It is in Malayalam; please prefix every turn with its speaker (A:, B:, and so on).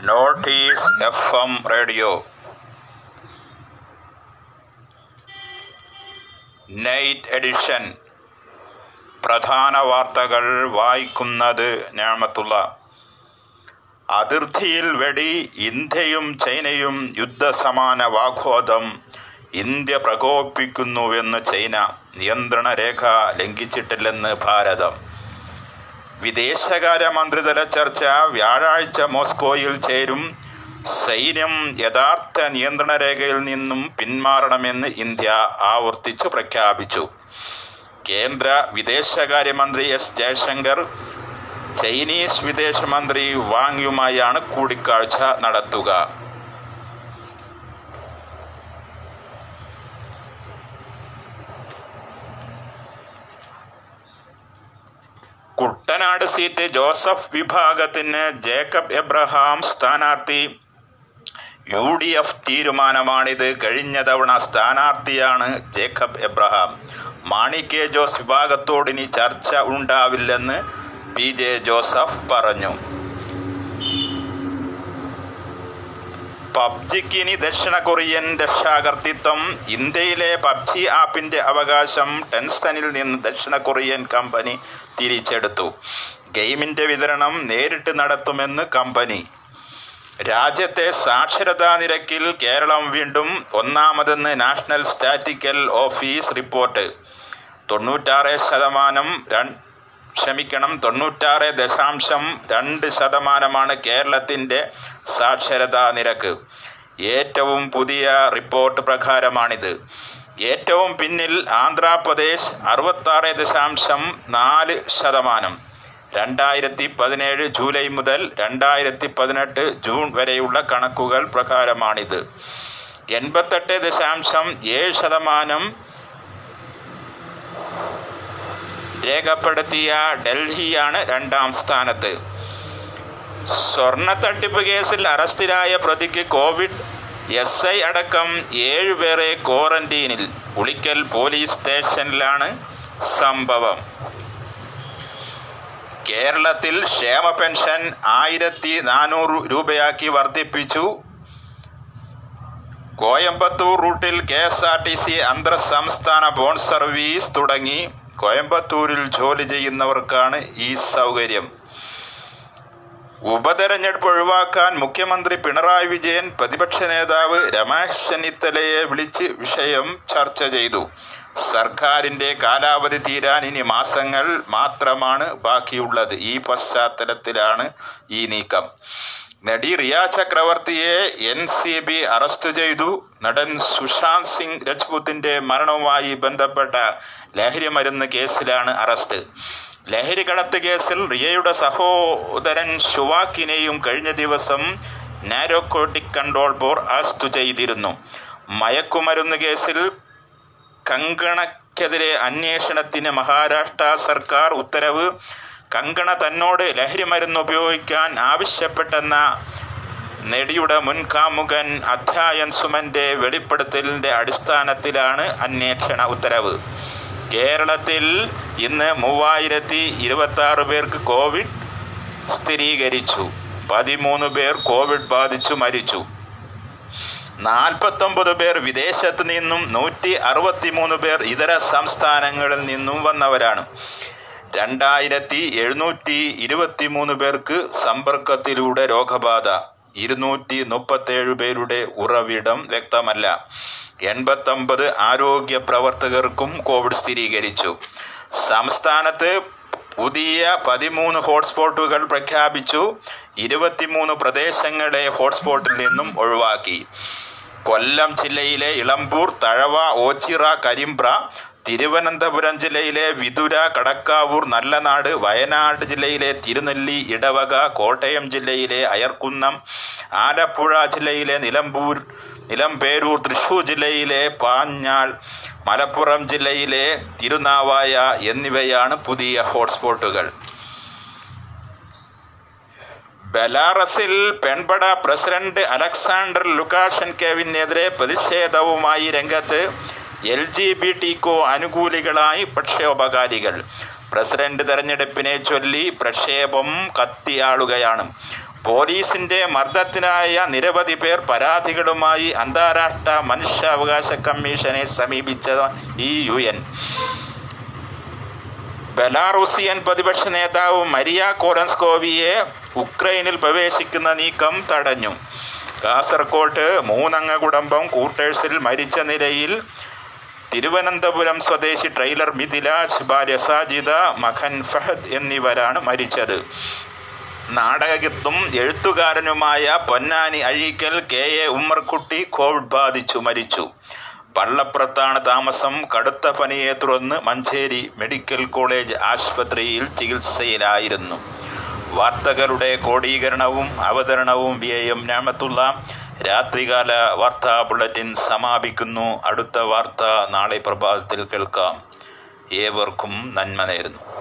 A: Notice F M radio. Night edition. പ്രധാന വാർത്തകൾ വായിക്കുന്നത് ഞാമത്തുള്ള. അതിർത്തിയിൽ വെടി ഇന്ത്യയും ചൈനയും യുദ്ധസമാന വാഗ്വാദം ഇന്ത്യ പ്രകോപിപ്പിക്കുന്നുവെന്ന് ചൈന. നിയന്ത്രണ രേഖ ലംഘിച്ചിട്ടില്ലെന്ന് ഭാരതം. വിദേശകാര്യ മന്ത്രിതല ചർച്ച വ്യാഴാഴ്ച മോസ്കോയിൽ ചേരും. സൈന്യം യഥാർത്ഥ നിയന്ത്രണ രേഖയിൽ നിന്നും പിന്മാറണമെന്ന് ഇന്ത്യ ആവർത്തിച്ചു പ്രഖ്യാപിച്ചു. കേന്ദ്ര വിദേശകാര്യമന്ത്രി എസ് ജയശങ്കർ ചൈനീസ് വിദേശമന്ത്രി വാങ്യുമായാണ് കൂടിക്കാഴ്ച നടത്തുക. കുട്ടനാട് സീറ്റ് ജോസഫ് വിഭാഗത്തിന് ജേക്കബ് എബ്രഹാം സ്ഥാനാർത്ഥി. യു ഡി എഫ് തീരുമാനമാണിത്. കഴിഞ്ഞ തവണ സ്ഥാനാർത്ഥിയാണ് ജേക്കബ് എബ്രഹാം. മാണി കെ ജോസ് വിഭാഗത്തോടിനി ചർച്ച ഉണ്ടാവില്ലെന്ന് പി ജെ ജോസഫ് പറഞ്ഞു. പബ്ജിക്ക് ഇനി ദക്ഷിണ കൊറിയൻ രക്ഷാകർത്തിത്വം ഇന്ത്യയിലെ പബ്ജി ആപ്പിന്റെ അവകാശം ടെൻസനിൽ നിന്ന് ദക്ഷിണ കൊറിയൻ കമ്പനി തിരിച്ചെടുത്തു. ഗെയിമിന്റെ വിതരണം നേരിട്ട് നടത്തുമെന്ന് കമ്പനി. രാജ്യത്തെ സാക്ഷരതാ നിരക്കിൽ കേരളം വീണ്ടും ഒന്നാമതെന്ന് നാഷണൽ സ്റ്റാറ്റിക്കൽ ഓഫീസ് റിപ്പോർട്ട്. തൊണ്ണൂറ്റാറ് ശതമാനം ക്ഷമിക്കണം. തൊണ്ണൂറ്റാറ് ദശാംശം രണ്ട് ശതമാനമാണ് കേരളത്തിന്റെ സാക്ഷരതാ നിരക്ക്. ഏറ്റവും പുതിയ റിപ്പോർട്ട് പ്രകാരമാണിത്. ഏറ്റവും പിന്നിൽ ആന്ധ്രാപ്രദേശ് അറുപത്താറ് ദശാംശം നാല് ശതമാനം. രണ്ടായിരത്തി പതിനേഴ് ജൂലൈ മുതൽ രണ്ടായിരത്തി പതിനെട്ട് ജൂൺ വരെയുള്ള കണക്കുകൾ പ്രകാരമാണിത്. എൺപത്തെട്ട് ദശാംശം ഏഴ് ശതമാനം രേഖപ്പെടുത്തിയ ഡൽഹിയാണ് രണ്ടാം സ്ഥാനത്ത്. സ്വർണ തട്ടിപ്പ് കേസിൽ അറസ്റ്റിലായ പ്രതിക്ക് കോവിഡ് എസ് ഐ അടക്കം ഏഴുപേരെ ക്വാറന്റീനിൽ ഉളിക്കൽ പോലീസ് സ്റ്റേഷനിലാണ് സംഭവം. കേരളത്തിൽ ക്ഷേമ പെൻഷൻ ആയിരത്തി നാനൂറ് രൂപയാക്കി വർദ്ധിപ്പിച്ചു. കോയമ്പത്തൂർ റൂട്ടിൽ K S R T C അന്തർ സംസ്ഥാന ബോൺ സർവീസ് തുടങ്ങി. കോയമ്പത്തൂരിൽ ജോലി ചെയ്യുന്നവർക്കാണ് ഈ സൗകര്യം. ഉപതെരഞ്ഞെടുപ്പ് ഒഴിവാക്കാൻ മുഖ്യമന്ത്രി പിണറായി വിജയൻ പ്രതിപക്ഷ നേതാവ് രമേശ് ചെന്നിത്തലയെ വിളിച്ച് വിഷയം ചർച്ച ചെയ്തു. സർക്കാരിന്റെ കാലാവധി തീരാൻ ഇനി മാസങ്ങൾ മാത്രമാണ് ബാക്കിയുള്ളത്. ഈ പശ്ചാത്തലത്തിലാണ് ഈ നീക്കം. നടി റിയ ചക്രവർത്തിയെ എൻ സി ബി അറസ്റ്റ് ചെയ്തു. നടൻ സുശാന്ത് സിംഗ് രജ്പുത്തിന്റെ മരണവുമായി ബന്ധപ്പെട്ട ലഹരി മരുന്ന് കേസിലാണ് അറസ്റ്റ്. ലഹരി കടത്ത് കേസിൽ റിയയുടെ സഹോദരൻ ഷുവാക്കിനെയും കഴിഞ്ഞ ദിവസം നാരോക്കോട്ടിക് കൺട്രോൾ ബോർഡ് അറസ്റ്റ് ചെയ്തിരുന്നു. മയക്കുമരുന്ന് കേസിൽ കങ്കണക്കെതിരെ അന്വേഷണത്തിന് മഹാരാഷ്ട്ര സർക്കാർ ഉത്തരവ് കങ്കണ തന്നോട് ലഹരി മരുന്ന് ഉപയോഗിക്കാൻ ആവശ്യപ്പെട്ടെന്ന നെടിയുടെ മുൻകാമുഖൻ അധ്യായൻ സുമന്റെ വെളിപ്പെടുത്തലിന്റെ അടിസ്ഥാനത്തിലാണ് അന്വേഷണ ഉത്തരവ്. കേരളത്തിൽ ഇന്ന് മൂവായിരത്തി ഇരുപത്തി ആറ് പേർക്ക് കോവിഡ് സ്ഥിരീകരിച്ചു. പതിമൂന്ന് പേർ കോവിഡ് ബാധിച്ചു മരിച്ചു. നാൽപ്പത്തൊമ്പത് പേർ വിദേശത്ത് നിന്നും നൂറ്റി അറുപത്തി മൂന്ന് പേർ ഇതര സംസ്ഥാനങ്ങളിൽ നിന്നും വന്നവരാണ്. രണ്ടായിരത്തി എഴുന്നൂറ്റി ഇരുപത്തി മൂന്ന് പേർക്ക് സമ്പർക്കത്തിലൂടെ രോഗബാധ. ഇരുന്നൂറ്റി മുപ്പത്തേഴ് പേരുടെ ഉറവിടം വ്യക്തമല്ല. എൺപത്തൊമ്പത് ആരോഗ്യ പ്രവർത്തകർക്കും കോവിഡ് സ്ഥിരീകരിച്ചു. സംസ്ഥാനത്ത് പുതിയ പതിമൂന്ന് ഹോട്ട്സ്പോട്ടുകൾ പ്രഖ്യാപിച്ചു. ഇരുപത്തിമൂന്ന് പ്രദേശങ്ങളെ ഹോട്ട്സ്പോട്ടിൽ നിന്നും ഒഴിവാക്കി. കൊല്ലം ജില്ലയിലെ ഇളമ്പൂർ തഴവ ഓച്ചിറ കരിമ്പ്ര തിരുവനന്തപുരം ജില്ലയിലെ വിതുര കടക്കാവൂർ നല്ലനാട് വയനാട് ജില്ലയിലെ തിരുനെല്ലി ഇടവക കോട്ടയം ജില്ലയിലെ അയർക്കുന്നം ആലപ്പുഴ ജില്ലയിലെ നിലമ്പൂർ നിലമ്പേരൂർ തൃശൂർ ജില്ലയിലെ പാഞ്ഞാൾ മലപ്പുറം ജില്ലയിലെ തിരുനാവായ എന്നിവയാണ് പുതിയ ഹോട്ട്സ്പോട്ടുകൾ. ബലാറസിൽ പെൺപട പ്രസിഡന്റ് അലക്സാണ്ടർ ലുക്കാഷൻ ലുക്കാഷൻകേവിനെതിരെ പ്രതിഷേധവുമായി രംഗത്ത് എൽ ജി ബി ടിക്കോ അനുകൂലികളായി പ്രക്ഷോഭകാരികൾ. പ്രസിഡന്റ് തെരഞ്ഞെടുപ്പിനെ ചൊല്ലി പ്രക്ഷേപം കത്തിയാളുകയാണ്. പോലീസിന്റെ മർദ്ദത്തിനായ നിരവധി പേർ പരാതികളുമായി അന്താരാഷ്ട്ര മനുഷ്യാവകാശ കമ്മീഷനെ സമീപിച്ച ഈ യു എൻ. ബെലാറുസിയൻ പ്രതിപക്ഷ നേതാവ് മരിയ കോലൻസ്കോവിയെ ഉക്രൈനിൽ പ്രവേശിക്കുന്ന നീക്കം തടഞ്ഞു. കാസർകോട്ട് മൂന്നംഗ കുടുംബം കൂട്ടേഴ്സിൽ മരിച്ച നിലയിൽ തിരുവനന്തപുരം സ്വദേശി ട്രെയിലർ മിഥിലാജ് ഭാര്യ സാജിദ മഖൻ ഫഹദ് എന്നിവരാണ് മരിച്ചത്. നാടകത്തും എഴുത്തുകാരനുമായ Ponnani Azhikkal K. A. Ummerkutty Covid ബാധിച്ചു മരിച്ചു. പള്ളപ്പുറത്താണ് താമസം കടുത്ത പനിയെ തുടർന്ന് മഞ്ചേരി മെഡിക്കൽ കോളേജ് ആശുപത്രിയിൽ ചികിത്സയിലായിരുന്നു. വാർത്തകളുടെ കോടീകരണവും അവതരണവും വി. എം. ഞാമത്തുള്ള രാത്രികാല വാർത്താ ബുള്ളറ്റിൻ സമാപിക്കുന്നു. അടുത്ത വാർത്ത നാളെ പ്രഭാതത്തിൽ കേൾക്കാം. ഏവർക്കും നന്മ നേരുന്നു.